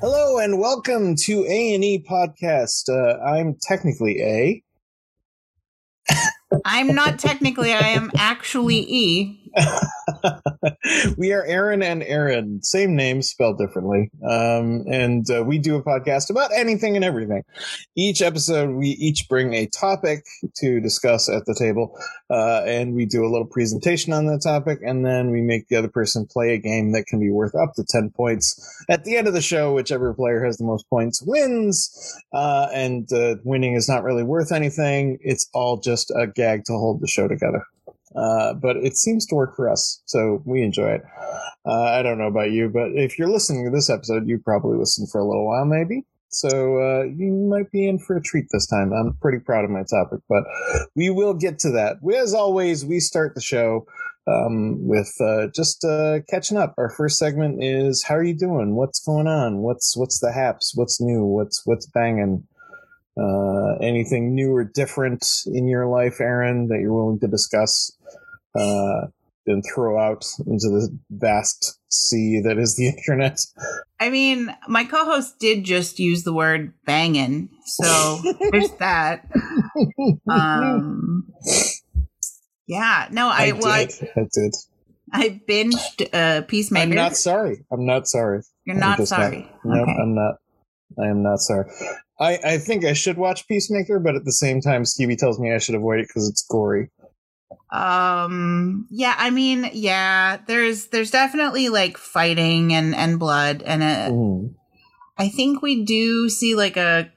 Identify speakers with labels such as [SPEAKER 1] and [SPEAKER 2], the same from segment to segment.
[SPEAKER 1] Hello and welcome to A and E podcast. Uh, I'm technically A.
[SPEAKER 2] I'm not technically, I am actually E.
[SPEAKER 1] we are Aaron and Erin, same name spelled differently, um, and uh, we do a podcast about anything and everything. Each episode, we each bring a topic to discuss at the table, uh, and we do a little presentation on that topic, and then we make the other person play a game that can be worth up to ten points. At the end of the show, whichever player has the most points wins, uh, and uh, winning is not really worth anything. It's all just a gag to hold the show together. Uh, but it seems to work for us, so we enjoy it. Uh, I don't know about you, but if you're listening to this episode, you probably listened for a little while, maybe. So uh, you might be in for a treat this time. I'm pretty proud of my topic, but we will get to that. As always, we start the show um, with uh, just uh, catching up. Our first segment is how are you doing? What's going on? What's what's the haps? What's new? What's what's banging? Uh, anything new or different in your life, Erin, that you're willing to discuss? Uh, and throw out into the vast sea that is the internet.
[SPEAKER 2] I mean, my co host did just use the word banging, so there's that. Um, yeah, no, I,
[SPEAKER 1] I
[SPEAKER 2] well,
[SPEAKER 1] did. I, did.
[SPEAKER 2] I binged uh, Peacemaker.
[SPEAKER 1] I'm not sorry. I'm not sorry.
[SPEAKER 2] You're not sorry.
[SPEAKER 1] No,
[SPEAKER 2] Okay.
[SPEAKER 1] I'm not. I am not sorry. I, I think I should watch Peacemaker, but at the same time, Stevie tells me I should avoid it because it's gory.
[SPEAKER 2] Um, yeah, I mean, yeah, there's there's definitely like fighting and and blood, and
[SPEAKER 1] Mhm.
[SPEAKER 2] I think we do see like a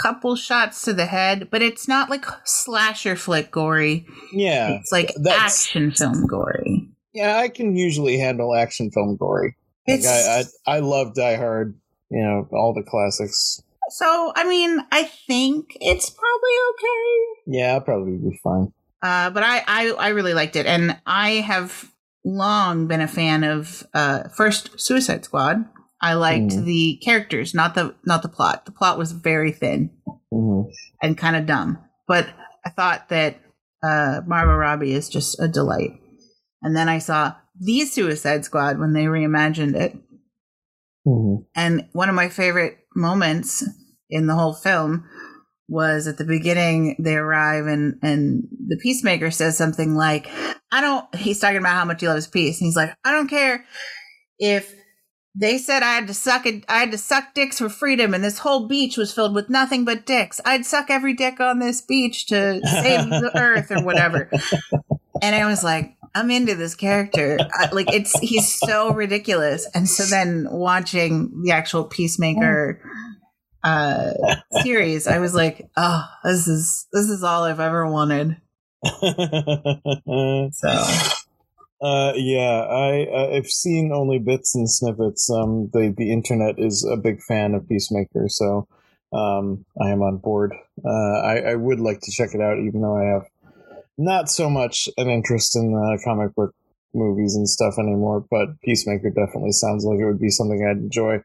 [SPEAKER 2] couple shots to the head, but it's not like slasher flick gory.
[SPEAKER 1] Yeah,
[SPEAKER 2] It's like
[SPEAKER 1] that's-
[SPEAKER 2] action film gory.
[SPEAKER 1] yeah. I can usually handle action film gory. Like I, I I love Die Hard. You know all the classics.
[SPEAKER 2] So. I mean, I think it's probably okay.
[SPEAKER 1] Yeah, I'll probably be fine.
[SPEAKER 2] Uh, but I, I I really liked it, and I have long been a fan of uh first Suicide Squad. I liked
[SPEAKER 1] Mhm.
[SPEAKER 2] the characters, not the not the plot. The plot was very thin
[SPEAKER 1] hmm
[SPEAKER 2] and kind of dumb, but I thought that uh Margot Robbie is just a delight. And then I saw the Suicide Squad when they reimagined it,
[SPEAKER 1] hmm
[SPEAKER 2] and one of my favorite moments in the whole film was at the beginning they arrive and and the peacemaker says something like i don't he's talking about how much he loves peace. And he's like i don't care if they said i had to suck it i had to suck dicks for freedom and this whole beach was filled with nothing but dicks. I'd suck every dick on this beach to save the earth or whatever. And i was like i'm into this character I, like it's he's so ridiculous and so then watching the actual peacemaker uh series i was like oh this is this is all i've ever wanted so
[SPEAKER 1] Uh, yeah, I uh, I've seen only bits and snippets. Um, the the internet is a big fan of Peacemaker, so um, I am on board. Uh, I I would like to check it out, even though I have not so much an interest in uh, comic book movies and stuff anymore. But Peacemaker definitely sounds like it would be something I'd enjoy.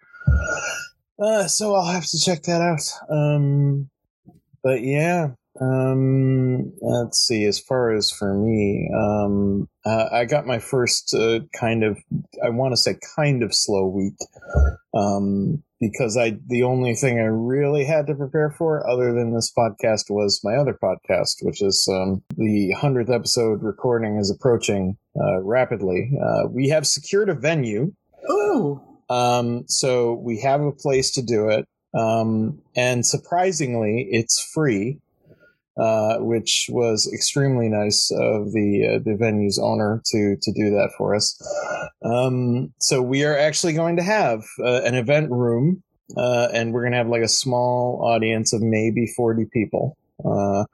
[SPEAKER 1] Uh, so I'll have to check that out. Um, but yeah, um, let's see. As far as for me, um, uh, I got my first uh, kind of, I want to say, kind of slow week, um, because I the only thing I really had to prepare for, other than this podcast, was my other podcast, which is um, the hundredth episode recording is approaching uh, rapidly. Uh, we have secured a venue.
[SPEAKER 2] ooh
[SPEAKER 1] Um, so we have a place to do it. Um, and surprisingly, it's free, uh, which was extremely nice of the uh, the venue's owner to to do that for us. Um, so we are actually going to have uh, an event room, uh, and we're going to have like a small audience of maybe forty people. Uh,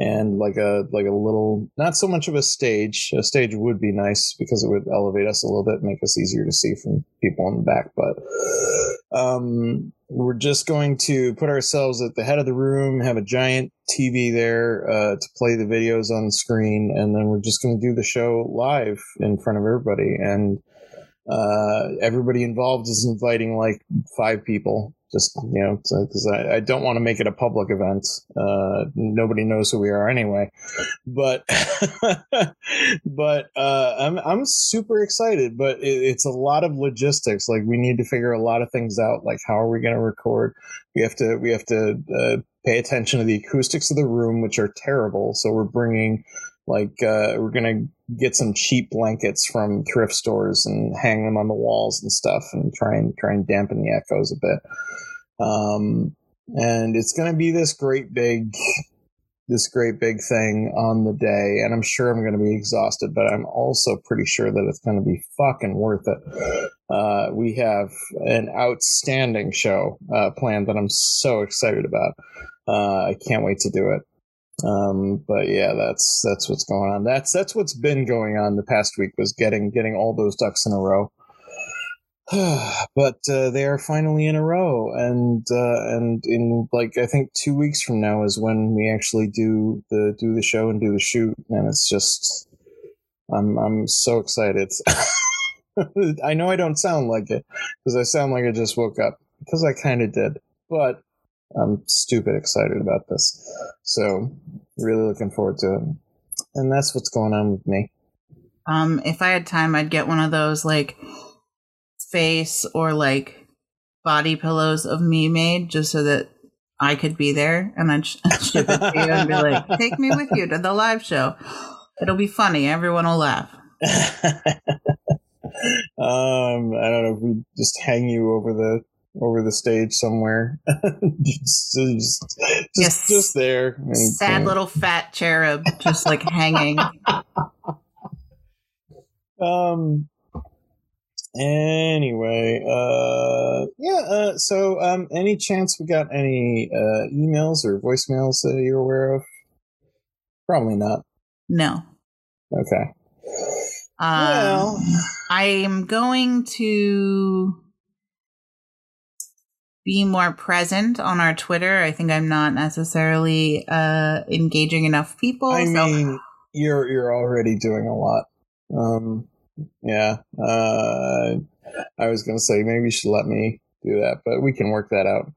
[SPEAKER 1] and like a like a little not so much of a stage a stage would be nice because it would elevate us a little bit make us easier to see from people in the back but um we're just going to put ourselves at the head of the room, have a giant TV there uh, to play the videos on the screen, and then we're just going to do the show live in front of everybody. And uh, everybody involved is inviting like five people just you know because I, I, don't want to make it a public event uh, nobody knows who we are anyway. But but uh, I'm, I'm super excited but it, it's a lot of logistics. Like we need to figure a lot of things out. Like how are we going to record? We have to we have to uh, pay attention to the acoustics of the room which are terrible. So we're bringing like uh, we're gonna get some cheap blankets from thrift stores and hang them on the walls and stuff and try and try and dampen the echoes a bit um, and it's to be this great big, this great big thing on the day. And I'm sure I'm to be exhausted, but I'm also pretty sure that it's to be fucking worth it. Uh, we have an outstanding show uh, planned that I'm so excited about. Uh, I can't wait to do it. Um, but yeah, that's that's what's going on. That's that's what's been going on the past week was getting getting all those ducks in a row. but uh, they are finally in a row, and uh, and in like I think two weeks from now is when we actually do the do the show and do the shoot, and it's just I'm I'm so excited. I know I don't sound like it because I sound like I just woke up because I kind of did, but I'm stupid excited about this. So really looking forward to it, and that's what's going on with me.
[SPEAKER 2] Um, if I had time, I'd get one of those like face or like body pillows of me made just so that I could be there and I'd, sh- ship it to you and be like, take me with you to the live show. It'll be funny. Everyone will laugh.
[SPEAKER 1] um, I don't know if we just hang you over the over the stage somewhere, just, just, yes. just there.
[SPEAKER 2] Sad little fat cherub, just like hanging.
[SPEAKER 1] Um, Anyway, uh, yeah. Uh, so, um, any chance we got any uh, emails or voicemails that you're aware of? Probably not.
[SPEAKER 2] No.
[SPEAKER 1] Okay.
[SPEAKER 2] Um, well, I'm going to be more present on our Twitter. I think I'm not necessarily uh, engaging enough people.
[SPEAKER 1] I so. mean, you're you're already doing a lot. Um, yeah. Uh, I was going to say maybe you should let me do that, but we can work that out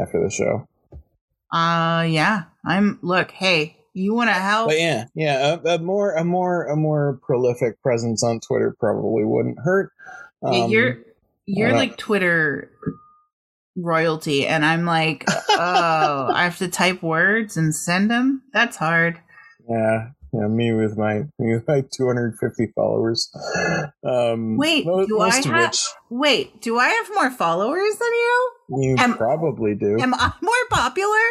[SPEAKER 1] after the show.
[SPEAKER 2] Uh, yeah. I'm. Look, hey, you want to help?
[SPEAKER 1] But yeah, yeah. A, a, more, a more, a more prolific presence on Twitter probably wouldn't hurt.
[SPEAKER 2] Um, yeah, you're, you're like Twitter royalty, and I'm like, oh, I have to type words and send them. That's hard.
[SPEAKER 1] Yeah, yeah, me with my me with my 250 followers. Um,
[SPEAKER 2] wait, most, do I have? Which, wait, do I have more followers than you?
[SPEAKER 1] You am, probably do.
[SPEAKER 2] Am I more popular?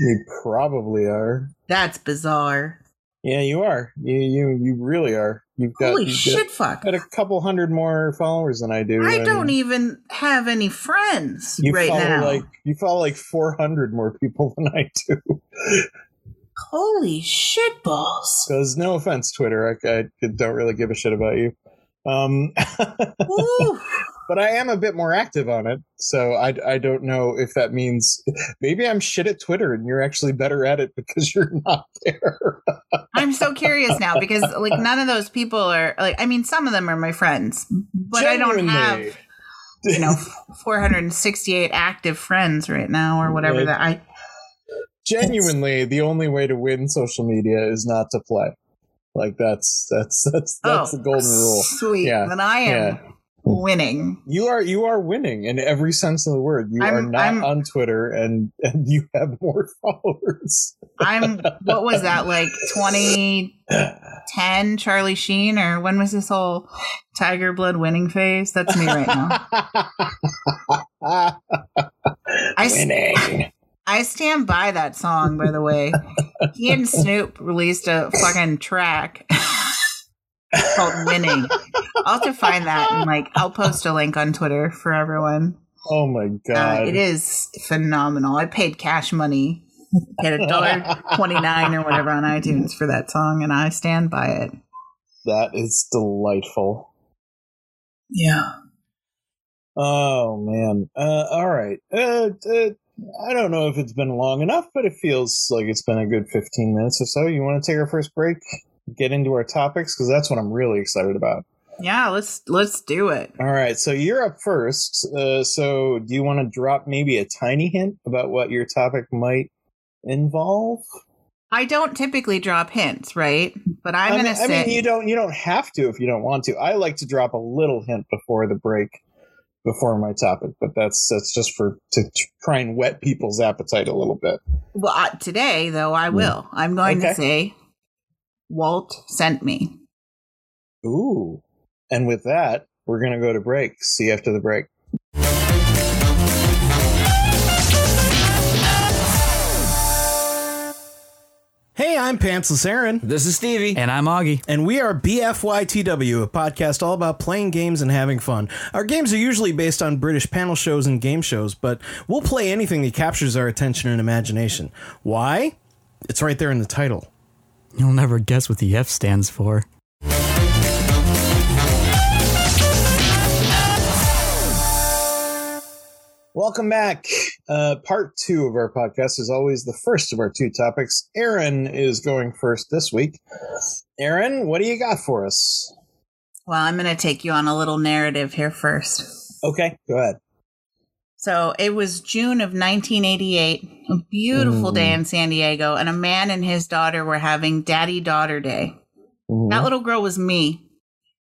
[SPEAKER 1] You probably are.
[SPEAKER 2] That's bizarre.
[SPEAKER 1] Yeah, you are. You you you really are. You've got
[SPEAKER 2] holy you've shit, got, fuck.
[SPEAKER 1] Got a couple hundred more followers than I do.
[SPEAKER 2] I don't even have any friends
[SPEAKER 1] you
[SPEAKER 2] right
[SPEAKER 1] follow
[SPEAKER 2] now.
[SPEAKER 1] Like you follow like 400 more people than I do.
[SPEAKER 2] Holy shit balls!
[SPEAKER 1] Because no offense, Twitter, I, I, don't really give a shit about you. Um, but I am a bit more active on it, so I, I don't know if that means maybe I'm shit at Twitter and you're actually better at it because you're not there.
[SPEAKER 2] I'm so curious now because like none of those people are like I mean some of them are my friends, but Genuinely. I don't have you know 468 active friends right now or whatever it, that I
[SPEAKER 1] genuinely the only way to win social media is not to play. Like that's that's that's that's oh, the golden rule.
[SPEAKER 2] Sweet. Yeah. Then I am yeah. Winning.
[SPEAKER 1] You are you are winning in every sense of the word. You I'm, are not I'm, on Twitter and and you have more followers.
[SPEAKER 2] I'm what was that like 2010 Charlie Sheen or when was this whole Tiger Blood winning phase? That's me right now.
[SPEAKER 1] I, winning.
[SPEAKER 2] I stand by that song, by the way. he and Snoop released a fucking track called Winning. I'll have to find that and like I'll post a link on Twitter for everyone.
[SPEAKER 1] Oh my god.
[SPEAKER 2] Uh, it is phenomenal. I paid cash money. Get a dollar twenty nine or whatever on iTunes for that song and I stand by it.
[SPEAKER 1] That is delightful.
[SPEAKER 2] Yeah.
[SPEAKER 1] Oh man. Uh, all right. Uh, uh, I don't know if it's been long enough, but it feels like it's been a good 15 minutes or so. You want to take our first break? Get into our topics because that's what I'm really excited about.
[SPEAKER 2] Yeah, let's let's do it.
[SPEAKER 1] All right, so you're up first. Uh, so do you want to drop maybe a tiny hint about what your topic might involve?
[SPEAKER 2] I don't typically drop hints, right? But I'm
[SPEAKER 1] I
[SPEAKER 2] gonna
[SPEAKER 1] mean,
[SPEAKER 2] say
[SPEAKER 1] I mean, you don't you don't have to if you don't want to. I like to drop a little hint before the break, before my topic, but that's that's just for to try and whet people's appetite a little bit.
[SPEAKER 2] well uh, today though I will. I'm going
[SPEAKER 1] Okay.
[SPEAKER 2] to say Walt sent me.
[SPEAKER 1] Ooh, and with that, we're gonna go to break. See you after the break.
[SPEAKER 3] Hey, I'm Pantsless Aaron,
[SPEAKER 4] This is Stevie.
[SPEAKER 5] And I'm Augie.
[SPEAKER 3] and we are BFYTW, a podcast all about playing games and having fun. Our games are usually based on British panel shows and game shows, but we'll play anything that captures our attention and imagination. Why? It's right there in the title.
[SPEAKER 5] You'll never guess what the F stands for.
[SPEAKER 1] Welcome back. Uh, part two of our podcast is always the first of our two topics. Erin is going first this week. Erin, what do you got for us?
[SPEAKER 2] Well, I'm going to take you on a little narrative here first.
[SPEAKER 1] Okay, go ahead.
[SPEAKER 2] So it was June of 1988, a beautiful
[SPEAKER 1] Mm.
[SPEAKER 2] day in San Diego, and a man and his daughter were having daddy daughter day.
[SPEAKER 1] Mhm.
[SPEAKER 2] That little girl was me.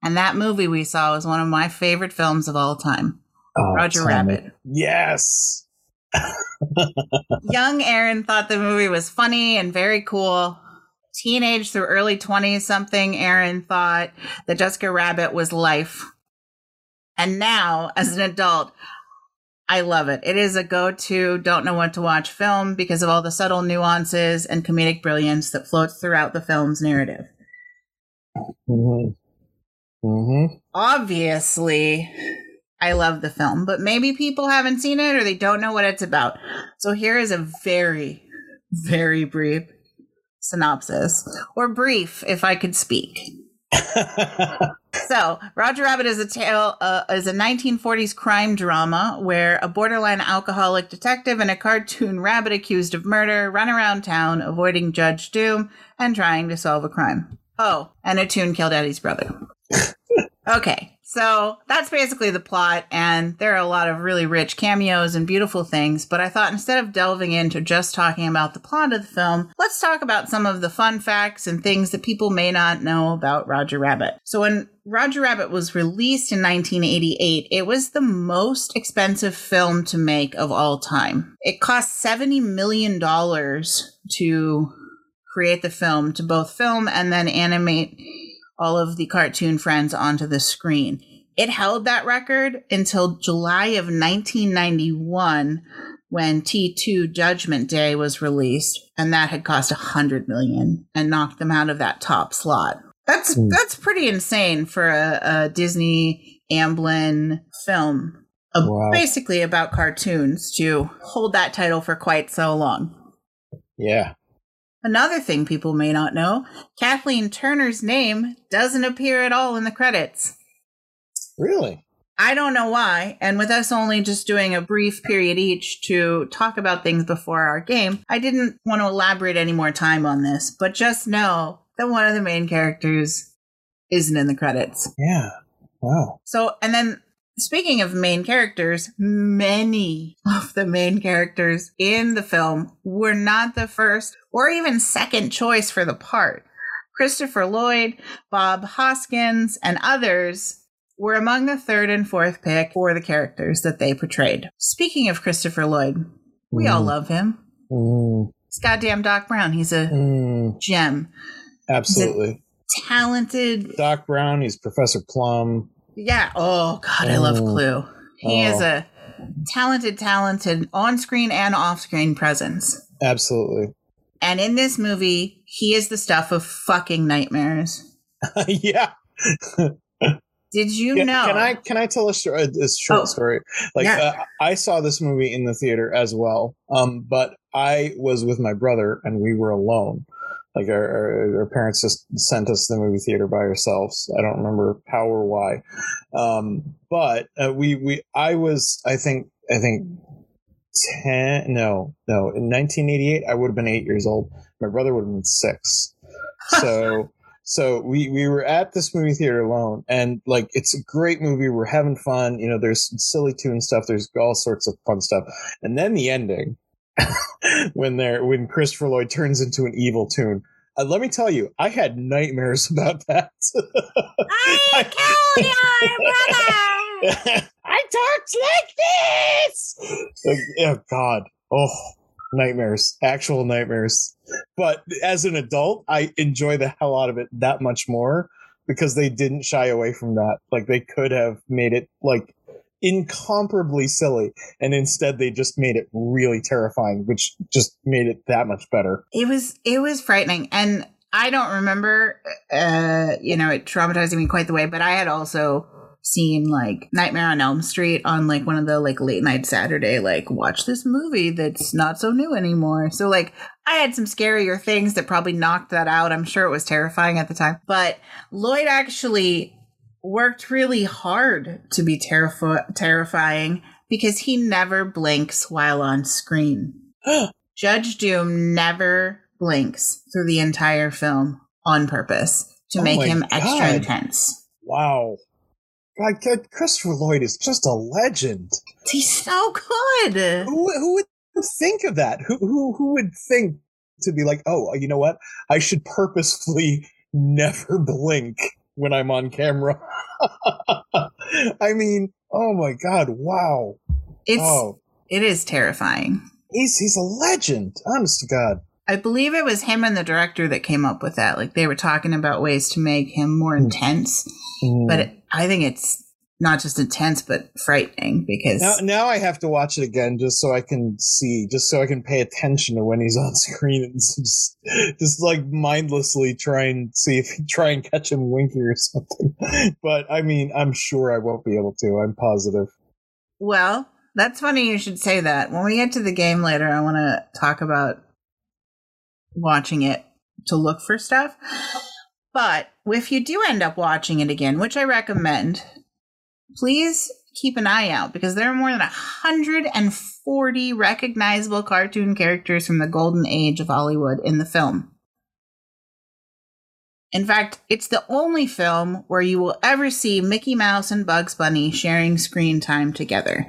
[SPEAKER 2] And that movie we saw was one of my favorite films of all time
[SPEAKER 1] Oh,
[SPEAKER 2] Roger
[SPEAKER 1] tell me.
[SPEAKER 2] Rabbit.
[SPEAKER 1] Yes.
[SPEAKER 2] Young Erin thought the movie was funny and very cool. Teenage through early 20s something, Erin thought that Jessica Rabbit was life. And now, as an adult, I love it. It is a go to, don't know what to watch film because of all the subtle nuances and comedic brilliance that floats throughout the film's narrative.
[SPEAKER 1] Mm-hmm. Mm-hmm.
[SPEAKER 2] obviously I love the film, but maybe people haven't seen it or they don't know what it's about. So here is a very, very brief synopsis, or brief if I could speak. So, Roger Rabbit is a tale uh, is a 1940s crime drama where a borderline alcoholic detective and a cartoon rabbit accused of murder run around town avoiding Judge Doom and trying to solve a crime. Oh, and a tune killed Eddie's brother. okay, so that's basically the plot, and there are a lot of really rich cameos and beautiful things. But I thought instead of delving into just talking about the plot of the film, let's talk about some of the fun facts and things that people may not know about Roger Rabbit. So when Roger Rabbit was released in 1988, it was the most expensive film to make of all time. It cost $70 million to create the film, to both film and then animate all of the cartoon friends onto the screen. It held that record until July of 1991 when T2 Judgment Day was released and that had cost 100 million and knocked them out of that top slot. That's
[SPEAKER 1] Hmm.
[SPEAKER 2] that's pretty insane for a, a Disney Amblin film. uh,
[SPEAKER 1] Wow.
[SPEAKER 2] Basically about cartoons to hold that title for quite so long.
[SPEAKER 1] yeah.
[SPEAKER 2] Another thing people may not know Kathleen Turner's name doesn't appear at all in the credits.
[SPEAKER 1] Really?
[SPEAKER 2] I don't know why, and with us only just doing a brief period each to talk about things before our game, I didn't want to elaborate any more time on this, but just know that one of the main characters isn't in the credits.
[SPEAKER 1] Yeah. Wow.
[SPEAKER 2] So, and then speaking of main characters, many of the main characters in the film were not the first or even second choice for the part. Christopher Lloyd, Bob Hoskins, and others were among the third and fourth pick for the characters that they portrayed. Speaking of Christopher Lloyd, we all
[SPEAKER 1] Mhm.
[SPEAKER 2] love him.
[SPEAKER 1] Mm,
[SPEAKER 2] It's goddamn Doc Brown. He's a
[SPEAKER 1] mm,
[SPEAKER 2] gem.
[SPEAKER 1] absolutely.
[SPEAKER 2] Talented
[SPEAKER 1] Doc Brown, he's Professor Plum.
[SPEAKER 2] Yeah. Oh God, I love
[SPEAKER 1] Oh.
[SPEAKER 2] Clue. He
[SPEAKER 1] Oh.
[SPEAKER 2] is a talented, talented on-screen and off-screen presence.
[SPEAKER 1] Absolutely.
[SPEAKER 2] And in this movie, he is the stuff of fucking nightmares.
[SPEAKER 1] yeah.
[SPEAKER 2] Did you
[SPEAKER 1] Can,
[SPEAKER 2] know?
[SPEAKER 1] can I can I tell a, story, a short
[SPEAKER 2] Oh.
[SPEAKER 1] story? Like
[SPEAKER 2] Yeah.
[SPEAKER 1] uh, I saw this movie in the theater as well, um, but I was with my brother and we were alone. Like our, our, our parents just sent us to the movie theater by ourselves. I don't remember how or why, um, but uh, we we I was I think I think ten no no in 1988 I would have been eight years old. My brother would have been six. So so we we were at this movie theater alone and like it's a great movie we're having fun you know there's silly tune stuff there's all sorts of fun stuff and then the ending when they're when christopher lloyd turns into an evil tune. Uh, let me tell you i had nightmares about that.
[SPEAKER 2] I killed your brother.
[SPEAKER 1] i talked like this! Like oh god. Oh nightmares. Actual nightmares. But as an adult i enjoy the hell out of it that much more because they didn't shy away from that. Like they could have made it like incomparably silly and instead they just made it really terrifying which just made it that much better
[SPEAKER 2] It was it was frightening, and I don't remember, uh, you know, it traumatizing me quite the way. But I had also seen like Nightmare on Elm Street on like one of the like late night Saturday, like watch this movie that's not so new anymore. So like I had some scarier things that probably knocked that out. I'm sure it was terrifying at the time, but Lloyd actually worked really hard to be terrif- terrifying because he never blinks while on screen. Judge Doom never blinks through the entire film on purpose to
[SPEAKER 1] Oh
[SPEAKER 2] make him extra intense.
[SPEAKER 1] wow God, God, uh, Christopher Lloyd is just a legend.
[SPEAKER 2] He's so good.
[SPEAKER 1] Who, who would think of that? Who, who, who would think to be like, oh, you know what? I should purposefully never blink when I'm on camera. I mean, oh my God, wow.
[SPEAKER 2] It's
[SPEAKER 1] oh,
[SPEAKER 2] it is terrifying.
[SPEAKER 1] he's he's a legend. Honest to God.
[SPEAKER 2] I believe it was him and the director that came up with that. Like they were talking about ways to make him more
[SPEAKER 1] Hmm.
[SPEAKER 2] intense,
[SPEAKER 1] Mm.
[SPEAKER 2] but it, I think it's not just intense but frightening because
[SPEAKER 1] now, now I have to watch it again just so I can see, just so I can pay attention to when he's on screen and just, just like mindlessly try and see if try and catch him winking or something. But I mean, I'm sure I won't be able to. I'm positive.
[SPEAKER 2] Well, that's funny you should say that. When we get to the game later, I want to talk about watching it to look for stuff. But if you do end up watching it again, which I recommend, please keep an eye out because there are more than 140 recognizable cartoon characters from the golden age of Hollywood in the film. In fact, it's the only film where you will ever see Mickey Mouse and Bugs Bunny sharing screen time together.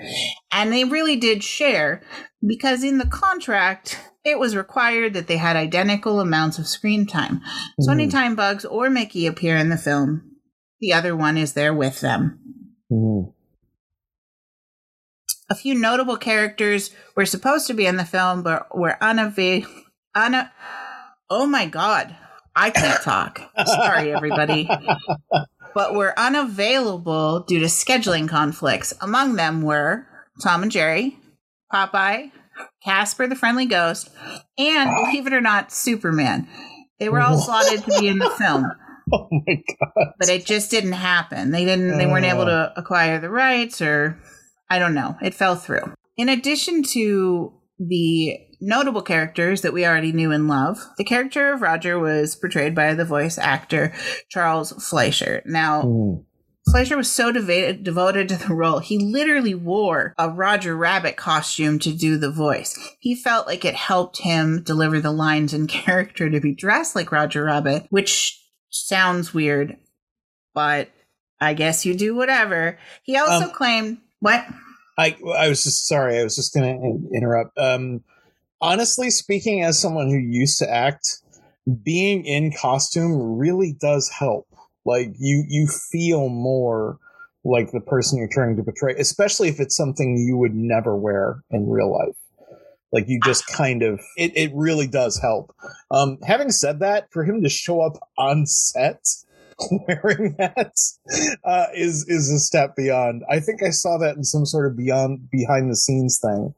[SPEAKER 2] And they really did share because in the contract, it was required that they had identical amounts of screen time. So
[SPEAKER 1] Mhm.
[SPEAKER 2] anytime Bugs or Mickey appear in the film, the other one is there with them.
[SPEAKER 1] Mhm.
[SPEAKER 2] A few notable characters were supposed to be in the film, but were unavailable. Una- oh my god, I can't talk. Sorry, everybody. But were unavailable due to scheduling conflicts. Among them were Tom and Jerry, Popeye, Casper the Friendly Ghost, and believe it or not, Superman. They were all slotted to be in the film.
[SPEAKER 1] Oh my God.
[SPEAKER 2] but it just didn't happen. They didn't they weren't able to acquire the rights or I don't know. It fell through. In addition to the notable characters that we already knew and love, the character of Roger was portrayed by the voice actor Charles Fleischer. Now,
[SPEAKER 1] Mhm.
[SPEAKER 2] Fleischer was so devoted, devoted to the role, he literally wore a Roger Rabbit costume to do the voice. He felt like it helped him deliver the lines in character to be dressed like Roger Rabbit, which sounds weird, but I guess you do whatever. He also
[SPEAKER 1] Um,
[SPEAKER 2] claimed what?
[SPEAKER 1] I I was just sorry. I was just going to interrupt. Um, honestly speaking, as someone who used to act, being in costume really does help. Like you you feel more like the person you're trying to portray, especially if it's something you would never wear in real life. Like you just kind of it, it really does help. Um, having said that, for him to show up on set wearing that uh, is is a step beyond. I think I saw that in some sort of beyond behind the scenes thing.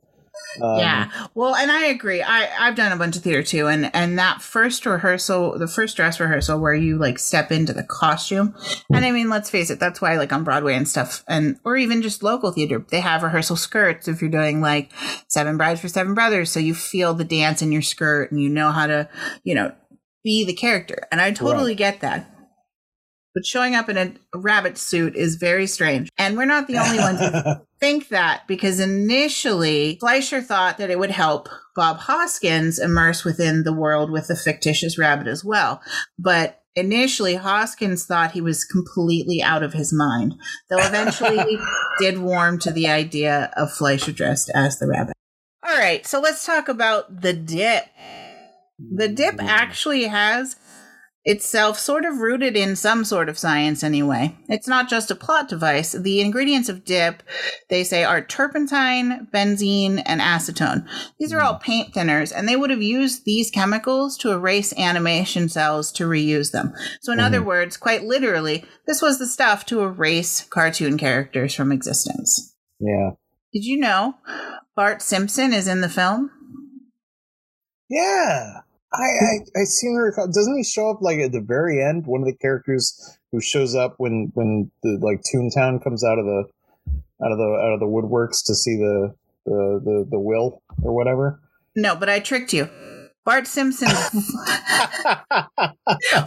[SPEAKER 1] Um,
[SPEAKER 2] yeah. Well, and I agree. I I've done a bunch of theater too, and and that first rehearsal, the first dress rehearsal where you like step into the costume, and I mean, let's face it, that's why like on Broadway and stuff, and or even just local theater, they have rehearsal skirts if you're doing like Seven Brides for Seven Brothers, so you feel the dance in your skirt and you know how to, you know. be the character. And I totally get that. But showing up in a rabbit suit is very strange. And we're not the only ones who think that because initially Fleischer thought that it would help Bob Hoskins immerse within the world with the fictitious rabbit as well. But initially Hoskins thought he was completely out of his mind, though eventually he did warm to the idea of Fleischer dressed as the rabbit. All right, so let's talk about the dip. The dip mm. actually has itself sort of rooted in some sort of science anyway. It's not just a plot device. The ingredients of dip, they say, are turpentine, benzene, and acetone. These are all hmm. paint thinners, and they would have used these chemicals to erase animation cells to reuse them. So, in other hmm. words, quite literally, this was the stuff to erase cartoon characters from existence.
[SPEAKER 1] Yeah.
[SPEAKER 2] Did you know Bart Simpson is in the film?
[SPEAKER 1] Yeah. I, I I seem to recall. Doesn't he show up like at the very end? One of the characters who shows up when when the like Toontown comes out of the out of the out of the woodworks to see the the the, the will or whatever.
[SPEAKER 2] No, but I tricked you. Bart Simpson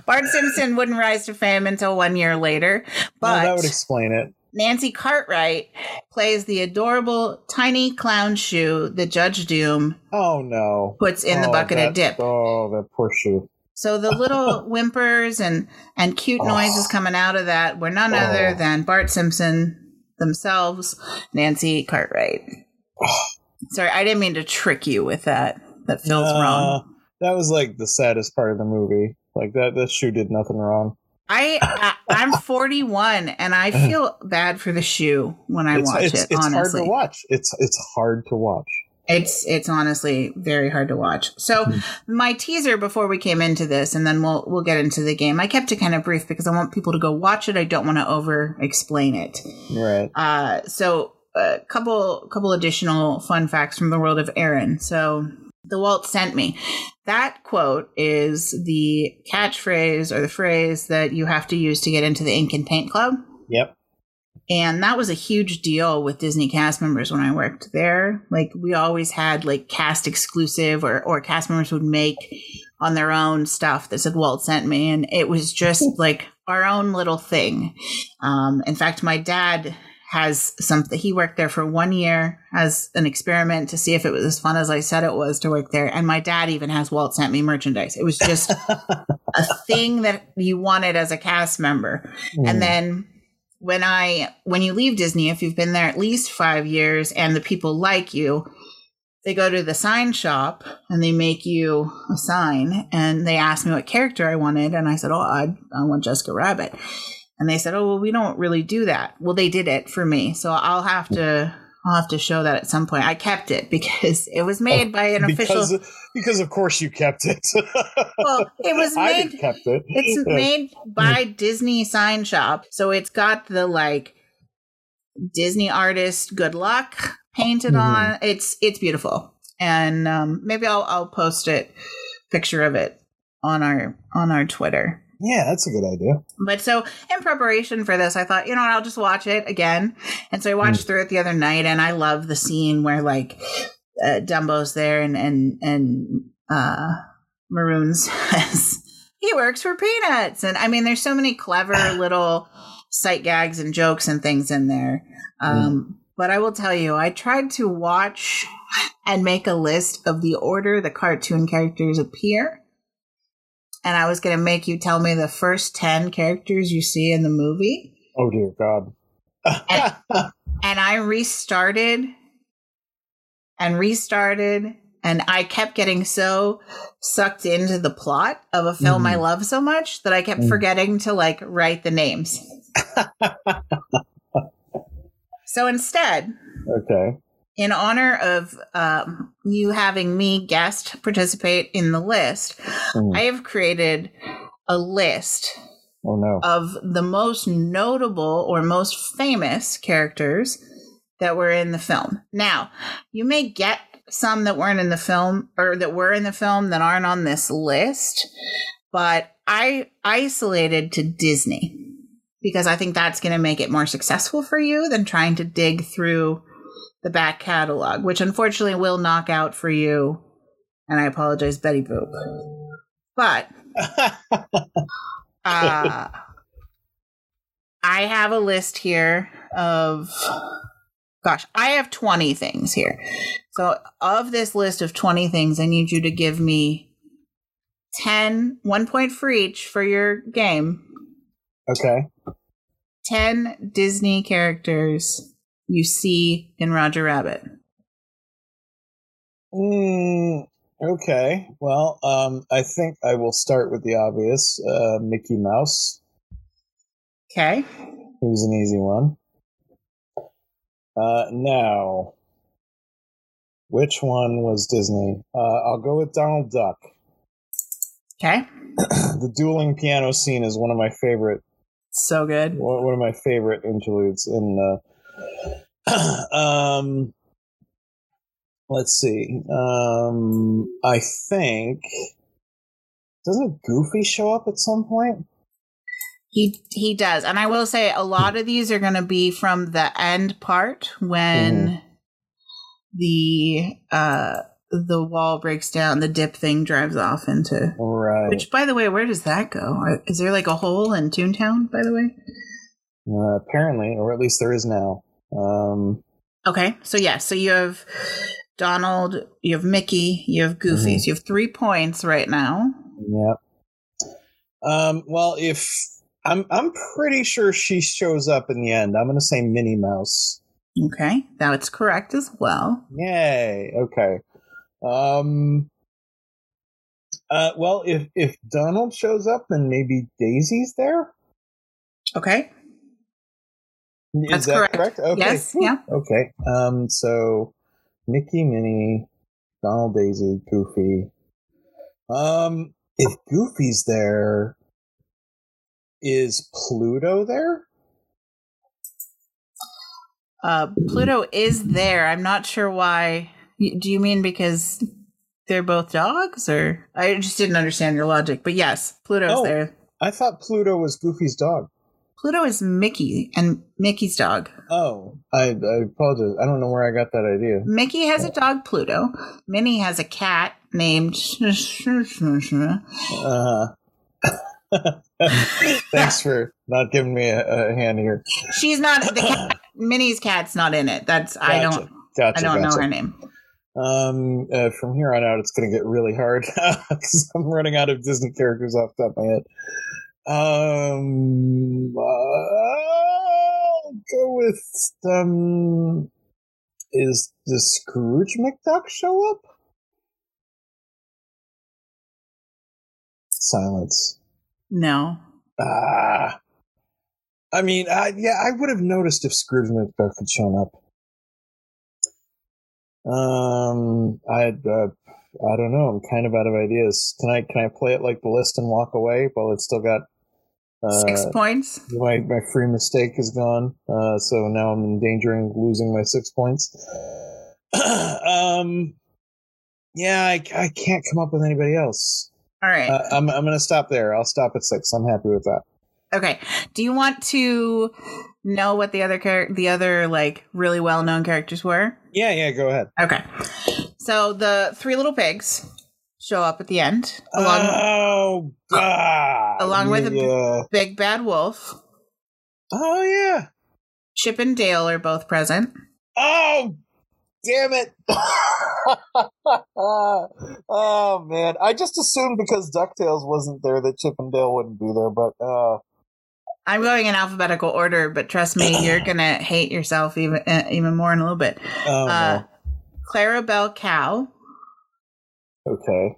[SPEAKER 2] Bart Simpson wouldn't rise to fame until one year later,
[SPEAKER 1] well,
[SPEAKER 2] but
[SPEAKER 1] that would explain it.
[SPEAKER 2] Nancy Cartwright plays the adorable tiny clown shoe that Judge Doom
[SPEAKER 1] Oh no!
[SPEAKER 2] puts in the
[SPEAKER 1] Oh,
[SPEAKER 2] bucket
[SPEAKER 1] that-
[SPEAKER 2] of dip.
[SPEAKER 1] Oh, that poor shoe.
[SPEAKER 2] So the little whimpers and and cute
[SPEAKER 1] Oh.
[SPEAKER 2] noises coming out of that were none other
[SPEAKER 1] Oh.
[SPEAKER 2] than Bart Simpson themselves, Nancy Cartwright. Sorry, I didn't mean to trick you with that. That feels
[SPEAKER 1] Nah,
[SPEAKER 2] wrong.
[SPEAKER 1] That was like the saddest part of the movie. Like that, that shoe did nothing wrong.
[SPEAKER 2] I, I I'm 41 and I feel bad for the shoe when I
[SPEAKER 1] it's
[SPEAKER 2] watch
[SPEAKER 1] it's,
[SPEAKER 2] it.
[SPEAKER 1] it's
[SPEAKER 2] honestly,
[SPEAKER 1] hard to watch. It's it's hard to watch.
[SPEAKER 2] It's it's honestly very hard to watch. So
[SPEAKER 1] Hmm.
[SPEAKER 2] my teaser before we came into this, and then we'll we'll get into the game. I kept it kind of brief because I want people to go watch it. I don't want to over explain it.
[SPEAKER 1] Right.
[SPEAKER 2] Uh, so a couple couple additional fun facts from the world of Erin. So the Walt sent me. That quote is the catchphrase or the phrase that you have to use to get into the Ink and Paint Club.
[SPEAKER 1] Yep.
[SPEAKER 2] And that was a huge deal with Disney cast members when I worked there. Like we always had like cast exclusive or, or cast members would make on their own stuff that said Walt sent me. And it was just like our own little thing. Um, in fact, my dad has something, he worked there for one year as an experiment to see if it was as fun as I said it was to work there. And my dad even has Walt sent me merchandise. It was just a thing that you wanted as a cast member.
[SPEAKER 1] Mm.
[SPEAKER 2] And then when I when you leave Disney, if you've been there at least five years and the people like you, they go to the sign shop and they make you a sign. And they asked me what character I wanted, and I said, "Oh, I, I want Jessica Rabbit." And they said, "Oh, well, we don't really do that." Well, they did it for me, so I'll have to I'll have to show that at some point. I kept it because it was made by an
[SPEAKER 1] because
[SPEAKER 2] official.
[SPEAKER 1] because of course you kept it.
[SPEAKER 2] Well, it was
[SPEAKER 1] I
[SPEAKER 2] made
[SPEAKER 1] kept it.
[SPEAKER 2] It's made by Disney Sign Shop, so it's got the like Disney artist good luck painted
[SPEAKER 1] Mhm.
[SPEAKER 2] on. It's it's beautiful, and um, maybe I'll I'll post it picture of it on our on our Twitter.
[SPEAKER 1] Yeah, that's a good idea.
[SPEAKER 2] But so in preparation for this, I thought, you know, what, I'll just watch it again. And so I watched through it the other night, and I love the scene where like uh, Dumbo's there and and and uh, Maroon says he works for Peanuts, and I mean, there's so many clever little sight gags and jokes and things in there. Um, But I will tell you, I tried to watch and make a list of the order the cartoon characters appear. And I was going to make you tell me the first 10 characters you see in the movie.
[SPEAKER 1] Oh dear God.
[SPEAKER 2] And I restarted and restarted. And I kept getting so sucked into the plot of a film I love so much that I kept
[SPEAKER 1] Mm.
[SPEAKER 2] forgetting to like write the names. so instead,
[SPEAKER 1] okay.
[SPEAKER 2] In honor of um, you having me guest participate in the list,
[SPEAKER 1] Mm.
[SPEAKER 2] I have created a list
[SPEAKER 1] Oh no.
[SPEAKER 2] of the most notable or most famous characters that were in the film. Now, you may get some that weren't in the film or that were in the film that aren't on this list, but I isolated to Disney because I think that's going to make it more successful for you than trying to dig through the back catalog, which unfortunately will knock out for you. And I apologize, Betty Boop. But Uh, I have a list here of, gosh, I have 20 things here. So, of this list of 20 things, I need you to give me 10, one point for each for your game,
[SPEAKER 1] okay.
[SPEAKER 2] 10 Disney characters you see in Roger Rabbit.
[SPEAKER 1] Mm, okay. Well, um, I think I will start with the obvious. Uh, Mickey Mouse.
[SPEAKER 2] Okay.
[SPEAKER 1] It was an easy one. Uh, now, which one was Disney? Uh, I'll go with Donald Duck.
[SPEAKER 2] Okay.
[SPEAKER 1] the dueling piano scene is one of my favorite
[SPEAKER 2] So good.
[SPEAKER 1] one of my favorite interludes in uh um let's see um i think doesn't goofy show up at some point
[SPEAKER 2] He he does, and I will say a lot of these are going to be from the end part when the uh the wall breaks down, the dip thing drives off into.
[SPEAKER 1] right
[SPEAKER 2] Which, by the way, where does that go? Is there like a hole in Toontown? By the way.
[SPEAKER 1] uh, apparently or at least there is now um
[SPEAKER 2] Okay, so yeah, so you have Donald, you have Mickey, you have Goofy.
[SPEAKER 1] Mhm.
[SPEAKER 2] So you have three points right now.
[SPEAKER 1] yep um well if i'm i'm pretty sure she shows up in the end i'm gonna say minnie mouse
[SPEAKER 2] Okay, that's correct as well.
[SPEAKER 1] Yay. Okay. Um uh well if if Donald shows up then maybe Daisy's there?
[SPEAKER 2] Okay.
[SPEAKER 1] Is
[SPEAKER 2] That's
[SPEAKER 1] that
[SPEAKER 2] correct.
[SPEAKER 1] correct? Okay.
[SPEAKER 2] Yes, yeah.
[SPEAKER 1] Okay. Um so Mickey, Minnie, Donald, Daisy, Goofy. Um if Goofy's there is Pluto there?
[SPEAKER 2] Uh, Pluto is there. I'm not sure why. Do you mean because they're both dogs, or I just didn't understand your logic? But yes, Pluto's
[SPEAKER 1] Oh.
[SPEAKER 2] there.
[SPEAKER 1] I thought Pluto was Goofy's dog.
[SPEAKER 2] Pluto is Mickey and Mickey's dog.
[SPEAKER 1] Oh, I, I apologize. I don't know where I got that idea.
[SPEAKER 2] Mickey has a dog, Pluto. Minnie has a cat named.
[SPEAKER 1] Uh, thanks for not giving me a, a hand here.
[SPEAKER 2] She's not the cat. Minnie's cat's not in it. That's I don't.
[SPEAKER 1] Gotcha.
[SPEAKER 2] I don't know her name.
[SPEAKER 1] Um, uh, from here on out, it's going to get really hard because I'm running out of Disney characters off the top of my head. Um, uh, I'll go with um. Is does Scrooge McDuck show up? Silence.
[SPEAKER 2] No.
[SPEAKER 1] Ah. I mean, I, yeah, I would have noticed if Scrooge McDuck had shown up. Um, I, uh, I don't know. I'm kind of out of ideas. Can I can I play it like the list and walk away while it's still got
[SPEAKER 2] Six
[SPEAKER 1] uh,
[SPEAKER 2] points.
[SPEAKER 1] my my free mistake is gone. Uh, so now I'm endangering losing my six points. um, yeah, I, I can't come up with anybody else.
[SPEAKER 2] All right.
[SPEAKER 1] Uh, I'm I'm gonna stop there. I'll stop at six. I'm happy with that.
[SPEAKER 2] Okay. Do you want to know what the other char- the other like really well known characters were?
[SPEAKER 1] Yeah, yeah. Go ahead.
[SPEAKER 2] Okay. So the three little pigs show up at the end, along
[SPEAKER 1] oh, God.
[SPEAKER 2] along with a- Big Bad Wolf.
[SPEAKER 1] Oh yeah.
[SPEAKER 2] Chip and Dale are both present.
[SPEAKER 1] Oh, damn it. oh man, I just assumed because Ducktales wasn't there that Chip and Dale wouldn't be there, but uh,
[SPEAKER 2] I'm going in alphabetical order, but trust me, you're gonna hate yourself even uh, even more in a little bit.
[SPEAKER 1] oh
[SPEAKER 2] Uh, Clarabelle Cow.
[SPEAKER 1] Okay,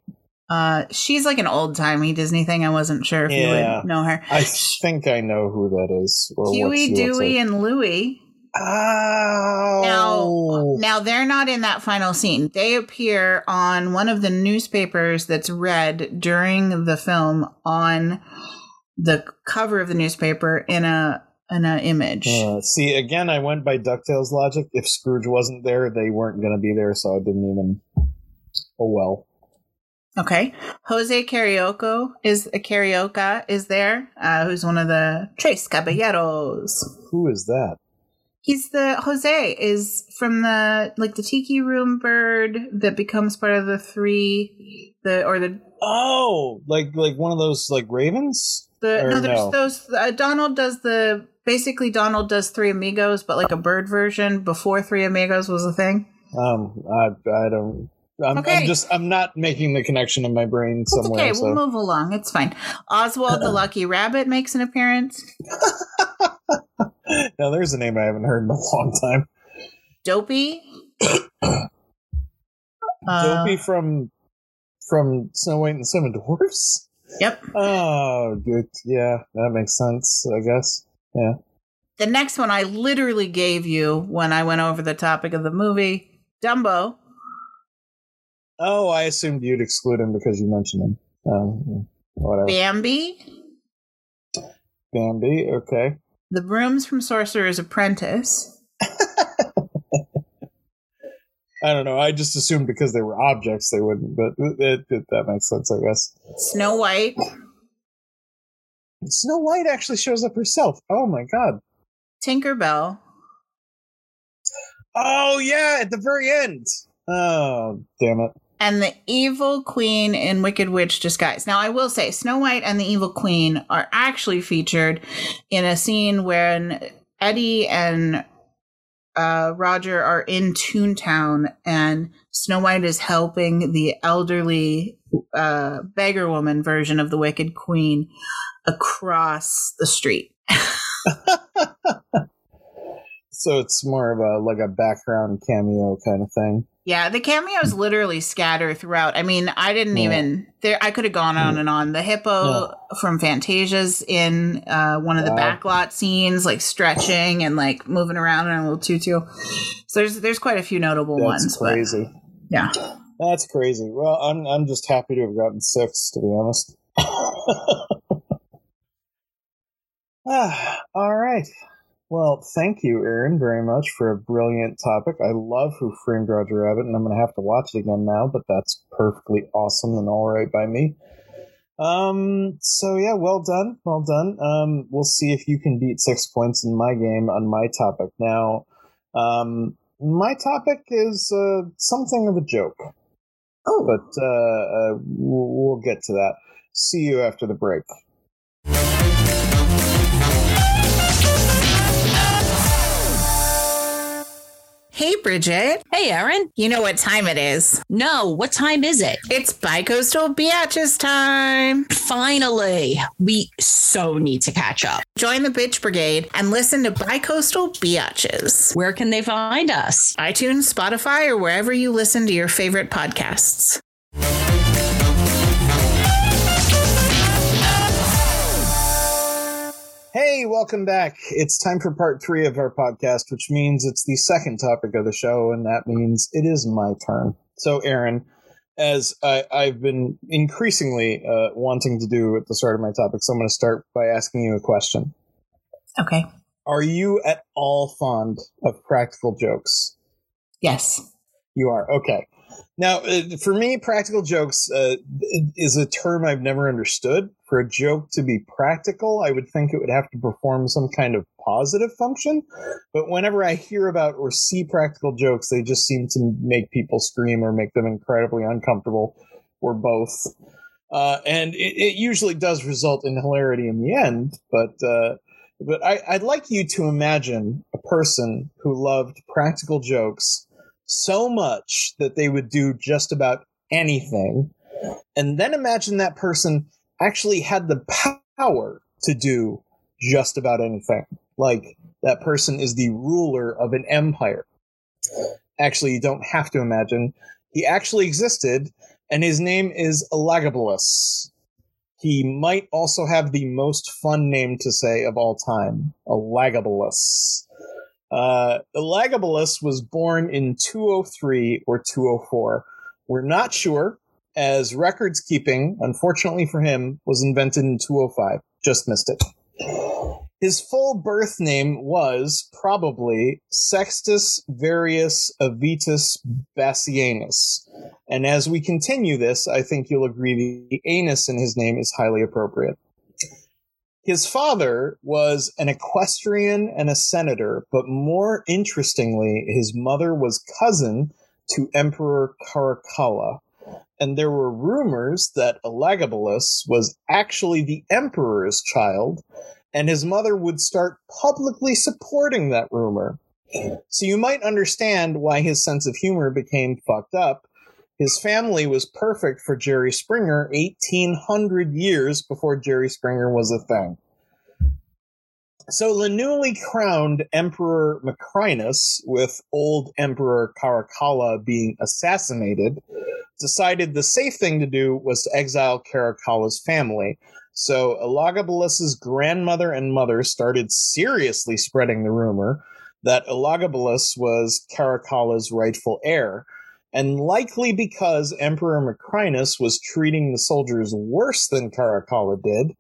[SPEAKER 2] Uh, she's like an old timey Disney thing. I wasn't sure if you would know her.
[SPEAKER 1] I think I know who that is.
[SPEAKER 2] Huey, Dewey,
[SPEAKER 1] like.
[SPEAKER 2] and Louie.
[SPEAKER 1] Oh.
[SPEAKER 2] Now, now they're not in that final scene. They appear on one of the newspapers that's read during the film on the cover of the newspaper in a in an image.
[SPEAKER 1] Uh, see, again, I went by Ducktales logic. If Scrooge wasn't there, they weren't going to be there, so I didn't even. Oh well.
[SPEAKER 2] Okay, Jose Carioca is a Carioca is there, uh, who's one of the Tres Caballeros.
[SPEAKER 1] Who is that?
[SPEAKER 2] He's the Jose is from the like the Tiki Room bird that becomes part of the three the or the
[SPEAKER 1] Oh, like like one of those like ravens.
[SPEAKER 2] The
[SPEAKER 1] Or
[SPEAKER 2] no, there's
[SPEAKER 1] no?
[SPEAKER 2] those. Uh, Donald does the basically Donald does Three Amigos, but like a bird version before Three Amigos was a thing.
[SPEAKER 1] Um, I I don't. I'm,
[SPEAKER 2] Okay.
[SPEAKER 1] I'm just I'm not making the connection in my brain
[SPEAKER 2] It's
[SPEAKER 1] somewhere.
[SPEAKER 2] okay.
[SPEAKER 1] so.
[SPEAKER 2] We'll move along. It's fine. Oswald the Lucky Rabbit makes an appearance.
[SPEAKER 1] now there's a name I haven't heard in a long time.
[SPEAKER 2] Dopey. Uh,
[SPEAKER 1] Dopey from from Snow White and the Seven Dwarfs.
[SPEAKER 2] Yep.
[SPEAKER 1] Oh, good. Yeah, that makes sense. I guess. Yeah.
[SPEAKER 2] The next one I literally gave you when I went over the topic of the movie, Dumbo.
[SPEAKER 1] Oh, I assumed you'd exclude him because you mentioned him. Um, whatever.
[SPEAKER 2] Bambi.
[SPEAKER 1] Bambi. Okay.
[SPEAKER 2] The brooms from Sorcerer's Apprentice.
[SPEAKER 1] I don't know. I just assumed because they were objects they wouldn't, but it, it, that makes sense, I guess.
[SPEAKER 2] Snow White.
[SPEAKER 1] Snow White actually shows up herself. Oh my god.
[SPEAKER 2] Tinkerbell.
[SPEAKER 1] Oh yeah, at the very end. Oh damn it.
[SPEAKER 2] And the evil queen in Wicked Witch Disguise. Now, I will say, Snow White and the evil queen are actually featured in a scene when Eddie and uh, Roger are in Toontown, and Snow White is helping the elderly uh, beggar woman version of the Wicked Queen across the street.
[SPEAKER 1] So it's more of a like a background cameo kind of thing.
[SPEAKER 2] Yeah, the cameos literally scatter throughout. I mean, I didn't
[SPEAKER 1] Yeah.
[SPEAKER 2] even there. I could have gone on and on. The hippo from Fantasia's in uh, one of the
[SPEAKER 1] Wow.
[SPEAKER 2] backlot scenes, like stretching and like moving around in a little tutu. So there's there's quite a few notable
[SPEAKER 1] That's
[SPEAKER 2] ones.
[SPEAKER 1] crazy.
[SPEAKER 2] yeah,
[SPEAKER 1] That's crazy. Well, I'm I'm just happy to have gotten six, to be honest. ah, all right. Well, thank you, Aaron, very much for a brilliant topic. I love Who Framed Roger Rabbit, and I'm going to have to watch it again now, but that's perfectly awesome and all right by me. Um. So yeah, well done, well done. Um. We'll see if you can beat six points in my game on my topic. Now, um, my topic is uh, something of a joke
[SPEAKER 2] Oh,
[SPEAKER 1] but uh, uh, we'll, we'll get to that. See you after the break.
[SPEAKER 2] Hey Bridget,
[SPEAKER 4] Hey, Aaron.
[SPEAKER 2] you know what time it is?
[SPEAKER 4] No, what time is it?
[SPEAKER 2] It's bicoastal biatches time.
[SPEAKER 4] Finally, we so need to catch up.
[SPEAKER 2] Join the bitch brigade and listen to bicoastal biatches.
[SPEAKER 4] Where can they find us?
[SPEAKER 2] iTunes, Spotify, or wherever you listen to your favorite podcasts.
[SPEAKER 1] Hey, welcome back. It's time for part three of our podcast, which means it's the second topic of the show, and that means it is my turn. So, Aaron, as I, I've been increasingly uh, wanting to do at the start of my topic, so I'm going to start by asking you a question.
[SPEAKER 2] Okay.
[SPEAKER 1] Are you at all fond of practical jokes?
[SPEAKER 2] Yes.
[SPEAKER 1] You are okay. Now, uh, for me, practical jokes uh, is a term I've never understood. For a joke to be practical, I would think it would have to perform some kind of positive function. But whenever I hear about or see practical jokes, they just seem to make people scream or make them incredibly uncomfortable, or both. Uh, and it, it usually does result in hilarity in the end. But uh, but I, I'd like you to imagine a person who loved practical jokes so much that they would do just about anything. And then imagine that person actually had the power to do just about anything. Like that person is the ruler of an empire. Actually, you don't have to imagine. He actually existed, and his name is Elagabalus. He might also have the most fun name to say of all time, Elagabalus. Uh, Elagabalus was born in 203 or 204. We're not sure, as records keeping, unfortunately for him, was invented in 205. Just missed it. His full birth name was probably Sextus Varius Avitus Bassianus. And as we continue this, I think you'll agree the anus in his name is highly appropriate. His father was an equestrian and a senator, but more interestingly, his mother was cousin to Emperor Caracalla. and there were rumors that Elagabalus was actually the emperor's child, and his mother would start publicly supporting that rumor. So you might understand why his sense of humor became fucked up. His family was perfect for Jerry Springer 1800 years before Jerry Springer was a thing. So the newly crowned Emperor Macrinus, with old Emperor Caracalla being assassinated, decided the safe thing to do was to exile Caracalla's family. So Elagabalus's grandmother and mother started seriously spreading the rumor that Elagabalus was Caracalla's rightful heir. And likely because Emperor Macrinus was treating the soldiers worse than Caracalla did,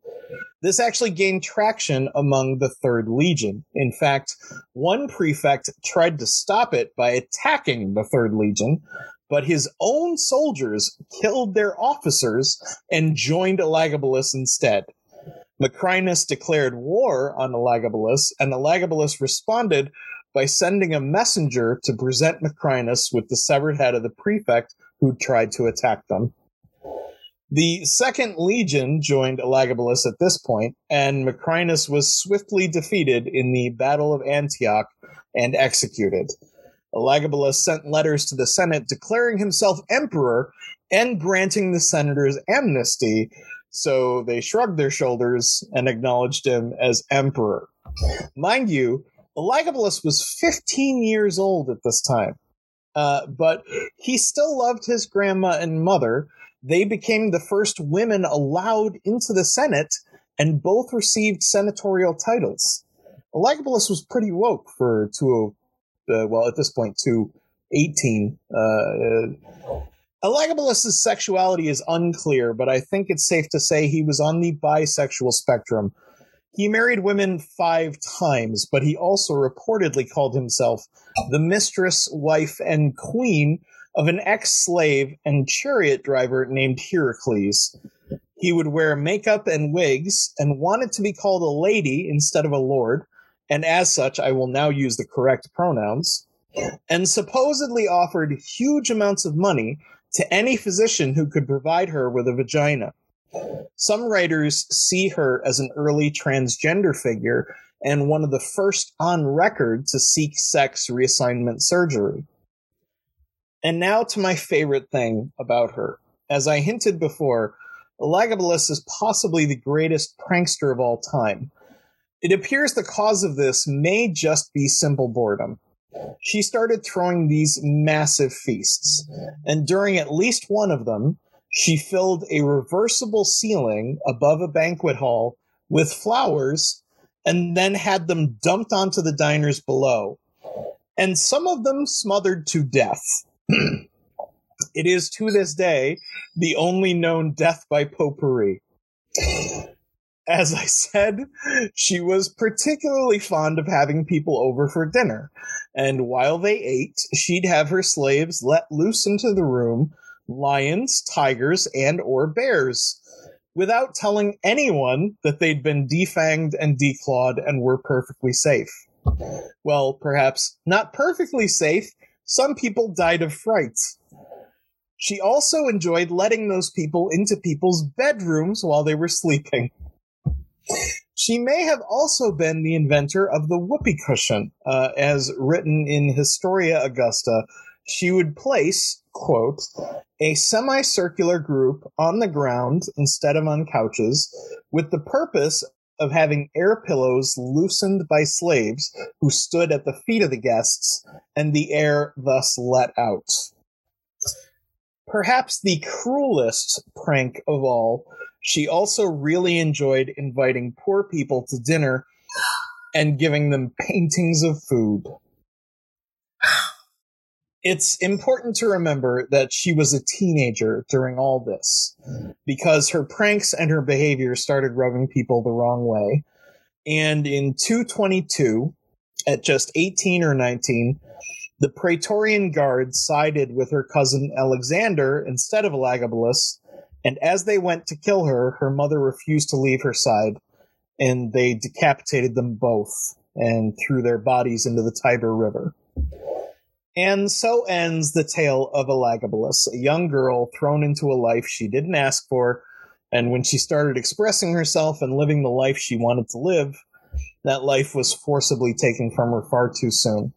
[SPEAKER 1] this actually gained traction among the Third Legion. In fact, one prefect tried to stop it by attacking the Third Legion, but his own soldiers killed their officers and joined Elagabalus instead. Macrinus declared war on Elagabalus, and Elagabalus responded by sending a messenger to present Macrinus with the severed head of the prefect who tried to attack them. The Second Legion joined Elagabalus at this point, and Macrinus was swiftly defeated in the Battle of Antioch and executed. Elagabalus sent letters to the Senate declaring himself emperor and granting the senators amnesty, so they shrugged their shoulders and acknowledged him as emperor. Mind you, Elagabalus was 15 years old at this time, uh, but he still loved his grandma and mother. They became the first women allowed into the Senate, and both received senatorial titles. Elagabalus was pretty woke for two, uh, well, at this point, 218. Uh, Elagabalus's sexuality is unclear, but I think it's safe to say he was on the bisexual spectrum. He married women five times, but he also reportedly called himself the mistress, wife, and queen of an ex slave and chariot driver named Heracles. He would wear makeup and wigs and wanted to be called a lady instead of a lord, and as such, I will now use the correct pronouns, and supposedly offered huge amounts of money to any physician who could provide her with a vagina. Some writers see her as an early transgender figure and one of the first on record to seek sex reassignment surgery. And now to my favorite thing about her. As I hinted before, Elagabalus is possibly the greatest prankster of all time. It appears the cause of this may just be simple boredom. She started throwing these massive feasts, and during at least one of them, she filled a reversible ceiling above a banquet hall with flowers and then had them dumped onto the diners below. And some of them smothered to death. it is to this day the only known death by potpourri. As I said, she was particularly fond of having people over for dinner, and while they ate, she'd have her slaves let loose into the room lions, tigers, and or bears without telling anyone that they'd been defanged and declawed and were perfectly safe. Well, perhaps not perfectly safe. Some people died of fright. She also enjoyed letting those people into people's bedrooms while they were sleeping. She may have also been the inventor of the whoopee cushion, uh, as written in Historia Augusta. She would place, quote, a semicircular group on the ground instead of on couches with the purpose of having air pillows loosened by slaves who stood at the feet of the guests and the air thus let out. Perhaps the cruelest prank of all, she also really enjoyed inviting poor people to dinner and giving them paintings of food it's important to remember that she was a teenager during all this because her pranks and her behavior started rubbing people the wrong way. And in 222, at just 18 or 19, the Praetorian Guard sided with her cousin Alexander instead of Elagabalus, and as they went to kill her, her mother refused to leave her side, and they decapitated them both and threw their bodies into the Tiber River. And so ends the tale of Elagabalus, a young girl thrown into a life she didn't ask for. And when she started expressing herself and living the life she wanted to live, that life was forcibly taken from her far too soon.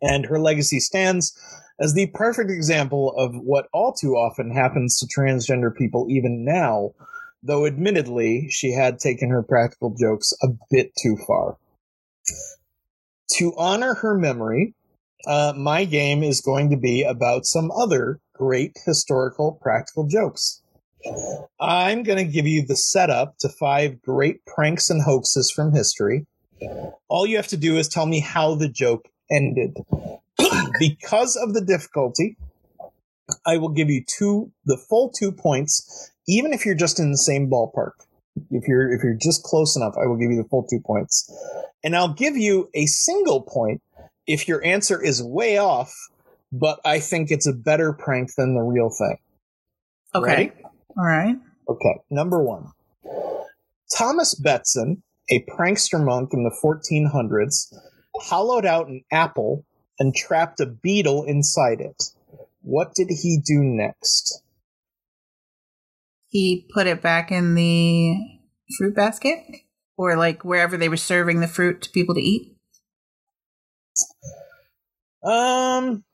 [SPEAKER 1] And her legacy stands as the perfect example of what all too often happens to transgender people even now, though admittedly she had taken her practical jokes a bit too far. To honor her memory, uh, my game is going to be about some other great historical practical jokes. I'm going to give you the setup to five great pranks and hoaxes from history. All you have to do is tell me how the joke ended. because of the difficulty, I will give you two the full two points, even if you're just in the same ballpark. If you're if you're just close enough, I will give you the full two points. And I'll give you a single point if your answer is way off, but I think it's a better prank than the real thing.
[SPEAKER 2] Okay.
[SPEAKER 1] Ready?
[SPEAKER 2] All right.
[SPEAKER 1] Okay, number one. Thomas Betson, a prankster monk in the 1400s, hollowed out an apple and trapped a beetle inside it. What did he do next?
[SPEAKER 2] He put it back in the fruit basket or like wherever they were serving the fruit to people to eat.
[SPEAKER 1] Um,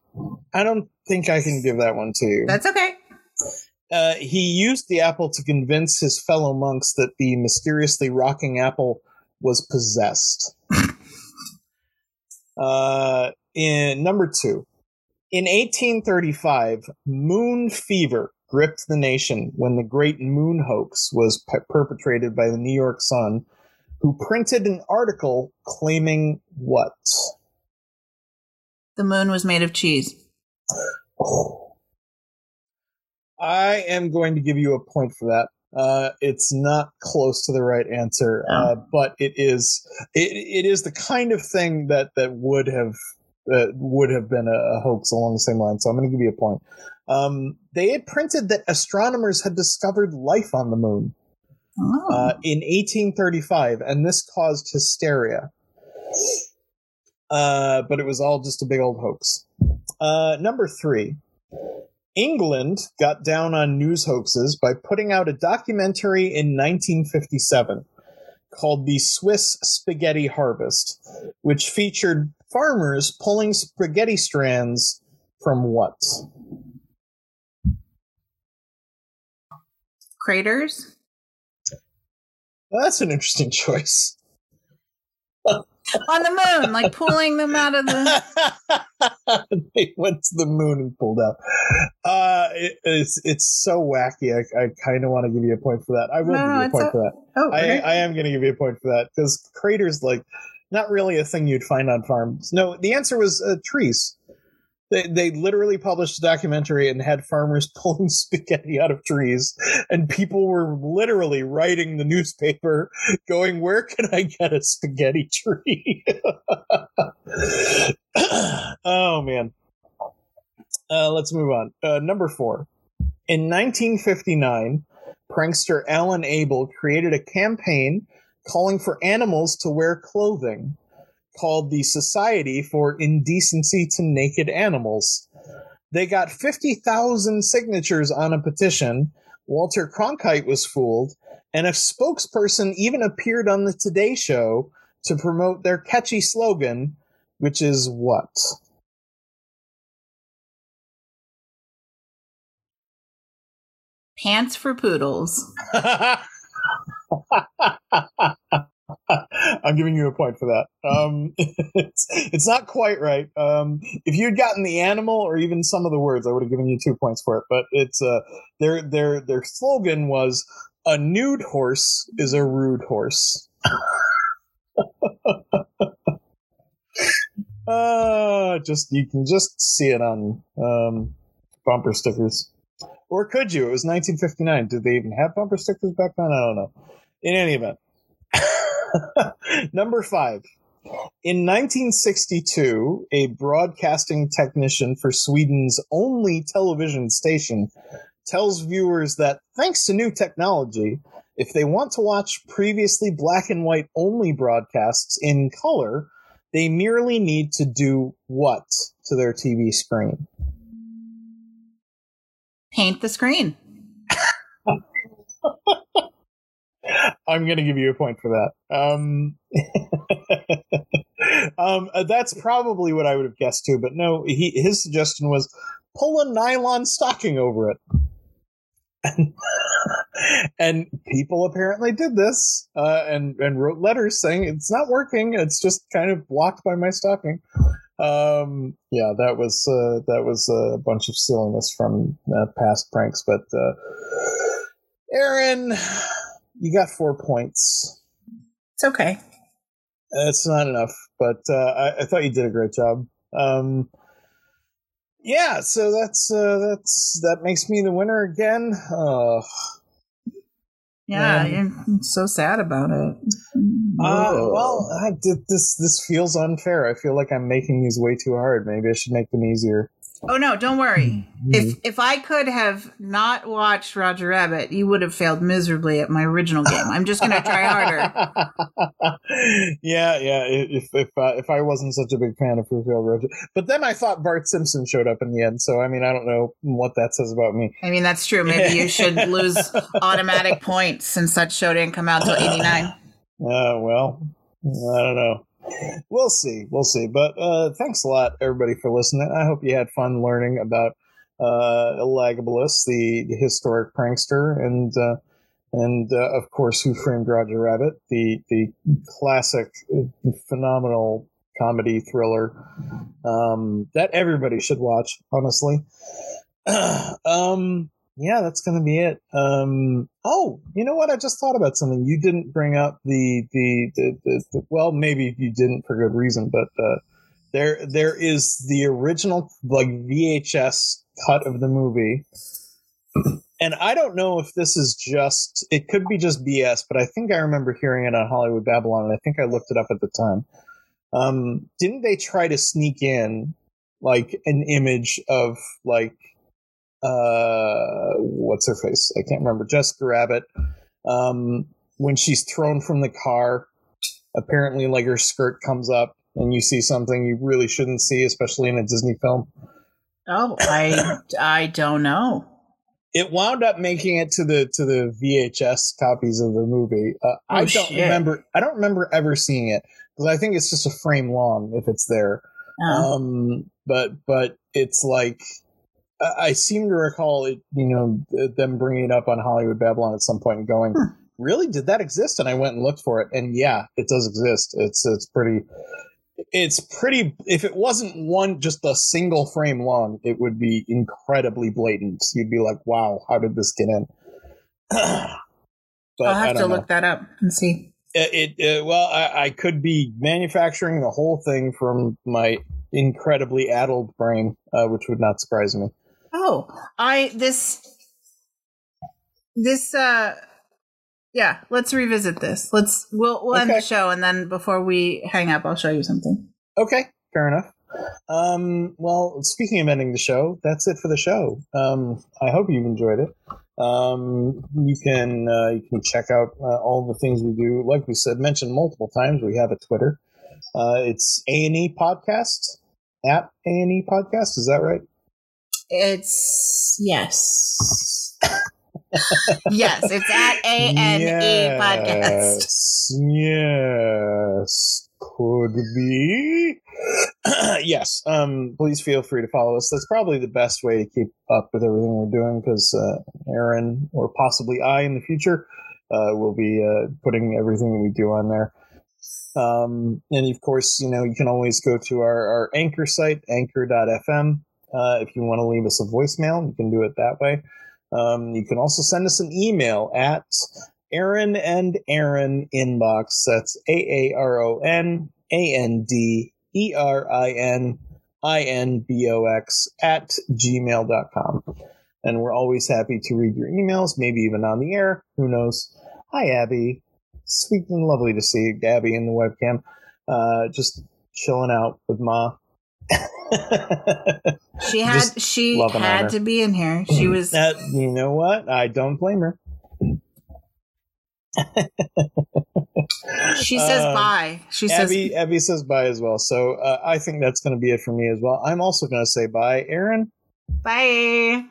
[SPEAKER 1] I don't think I can give that one to you.
[SPEAKER 2] That's okay.
[SPEAKER 1] Uh, he used the apple to convince his fellow monks that the mysteriously rocking apple was possessed. uh, in number two, in 1835, moon fever gripped the nation when the great moon hoax was pe- perpetrated by the New York Sun, who printed an article claiming what?
[SPEAKER 2] The moon was made of cheese.
[SPEAKER 1] I am going to give you a point for that. Uh, it's not close to the right answer, uh, but it is. It, it is the kind of thing that that would have uh, would have been a, a hoax along the same line. So I'm going to give you a point. Um, they had printed that astronomers had discovered life on the moon
[SPEAKER 2] Oh.
[SPEAKER 1] uh, in 1835, and this caused hysteria. Uh, but it was all just a big old hoax. Uh, number three. England got down on news hoaxes by putting out a documentary in 1957 called The Swiss Spaghetti Harvest, which featured farmers pulling spaghetti strands from what?
[SPEAKER 2] Craters?
[SPEAKER 1] That's an interesting choice.
[SPEAKER 2] On the moon, like pulling them out of the.
[SPEAKER 1] they went to the moon and pulled out. Uh, it, it's it's so wacky. I, I kind of want to give you a point for that. I will
[SPEAKER 2] No,
[SPEAKER 1] give you a point
[SPEAKER 2] a-
[SPEAKER 1] for that.
[SPEAKER 2] Oh,
[SPEAKER 1] I. I am going to give you a point for that because craters like not really a thing you'd find on farms. No, the answer was uh, trees. They they literally published a documentary and had farmers pulling spaghetti out of trees, and people were literally writing the newspaper, going, "Where can I get a spaghetti tree?" oh man. Uh, let's move on. Uh, number four. In 1959, prankster Alan Abel created a campaign calling for animals to wear clothing called the Society for Indecency to Naked Animals. They got 50,000 signatures on a petition. Walter Cronkite was fooled, and a spokesperson even appeared on the Today Show to promote their catchy slogan, which is what?
[SPEAKER 2] Pants for poodles.
[SPEAKER 1] I'm giving you a point for that. Um, it's, it's not quite right. Um, if you had gotten the animal or even some of the words, I would have given you two points for it. But it's uh, their their their slogan was "A nude horse is a rude horse." uh, just you can just see it on um, bumper stickers. Or could you? It was 1959. Did they even have bumper stickers back then? I don't know. In any event. Number five. In 1962, a broadcasting technician for Sweden's only television station tells viewers that thanks to new technology, if they want to watch previously black and white only broadcasts in color, They merely need to do what to their TV screen?
[SPEAKER 2] Paint the screen.
[SPEAKER 1] I'm going to give you a point for that. Um, um, uh, that's probably what I would have guessed too, but no, he, his suggestion was pull a nylon stocking over it. And, people apparently did this uh, and, and wrote letters saying it's not working. It's just kind of blocked by my stocking. Um, yeah, that was uh, that was a bunch of silliness from uh, past pranks. But uh, Aaron, you got four points.
[SPEAKER 2] It's okay.
[SPEAKER 1] It's not enough, but uh, I, I thought you did a great job. Um, yeah, so that's uh, that's that makes me the winner again. Uh,
[SPEAKER 2] Yeah,
[SPEAKER 1] Um,
[SPEAKER 2] I'm so sad about it.
[SPEAKER 1] uh, well, I, th- this this feels unfair. I feel like I'm making these way too hard. Maybe I should make them easier.
[SPEAKER 2] Oh no, don't worry. If if I could have not watched Roger Rabbit, you would have failed miserably at my original game. I'm just gonna try harder.
[SPEAKER 1] yeah, yeah. If if uh, if I wasn't such a big fan of Who Failed Roger, but then I thought Bart Simpson showed up in the end. So I mean, I don't know what that says about me.
[SPEAKER 2] I mean, that's true. Maybe you should lose automatic points since that show didn't come out till '89.
[SPEAKER 1] Uh, well, I don't know. We'll see. We'll see. But uh, thanks a lot, everybody, for listening. I hope you had fun learning about uh, Elagabalus, the, historic prankster, and uh, and uh, of course, Who Framed Roger Rabbit, the the classic, phenomenal comedy thriller um, that everybody should watch. Honestly. um, yeah, that's going to be it. Um, oh, you know what? I just thought about something. You didn't bring up the the, the, the, the well, maybe you didn't for good reason, but uh, there there is the original like VHS cut of the movie. And I don't know if this is just it could be just BS, but I think I remember hearing it on Hollywood Babylon, and I think I looked it up at the time. Um, didn't they try to sneak in like an image of like uh what's her face i can't remember jessica rabbit um when she's thrown from the car apparently like her skirt comes up and you see something you really shouldn't see especially in a disney film
[SPEAKER 2] Oh, I I don't know.
[SPEAKER 1] it wound up making it to the to the vhs copies of the movie uh, i
[SPEAKER 2] Oh,
[SPEAKER 1] don't
[SPEAKER 2] shit.
[SPEAKER 1] remember i don't remember ever seeing it because i think it's just a frame long if it's there
[SPEAKER 2] Oh.
[SPEAKER 1] um but but it's like I seem to recall it, you know, them bringing it up on Hollywood Babylon at some point and going,
[SPEAKER 2] Hmm.
[SPEAKER 1] "Really? Did that exist?" And I went and looked for it, and yeah, it does exist. It's it's pretty, it's pretty. If it wasn't one, just a single frame long, it would be incredibly blatant. You'd be like, "Wow, how did this get in?"
[SPEAKER 2] I'll have to
[SPEAKER 1] know
[SPEAKER 2] look that up and see.
[SPEAKER 1] it, it uh, well I, I could be manufacturing the whole thing from my incredibly addled brain uh, which would not surprise me
[SPEAKER 2] Oh, I this this uh yeah, let's revisit this. Let's we'll we'll end
[SPEAKER 1] Okay.
[SPEAKER 2] the show and then before we hang up I'll show you something.
[SPEAKER 1] okay fair enough um, well speaking of ending the show that's it for the show um, i hope you've enjoyed it um, you can uh, you can check out uh, all the things we do like we said mentioned multiple times we have a twitter uh, it's a&e podcast at a&e podcast is that right
[SPEAKER 2] It's yes. yes, it's at A N E podcast.
[SPEAKER 1] Yes, Yes, could be. yes. Um, please feel free to follow us. That's probably the best way to keep up with everything we're doing because uh, Aaron or possibly I in the future uh, will be uh, putting everything that we do on there. Um, and of course, you know, you can always go to our, our anchor site, anchor.fm. Uh, if you want to leave us a voicemail, you can do it that way. Um, you can also send us an email at Aaron and Erin inbox. That's A A R O N A N D E R I N I N B O X at gmail.com. And we're always happy to read your emails, maybe even on the air. Who knows? Hi, Abby. Sweet and lovely to see Abby in the webcam. Uh, just chilling out with Ma.
[SPEAKER 2] She had
[SPEAKER 1] Just
[SPEAKER 2] she
[SPEAKER 1] love and honor.
[SPEAKER 2] had to be in here. She was
[SPEAKER 1] Uh, you know what? I don't blame her.
[SPEAKER 2] She says
[SPEAKER 1] Um,
[SPEAKER 2] bye. She says
[SPEAKER 1] Abby, Abby says bye as well. So uh, I think that's going to be it for me as well. I'm also going to say bye, Aaron.
[SPEAKER 2] bye.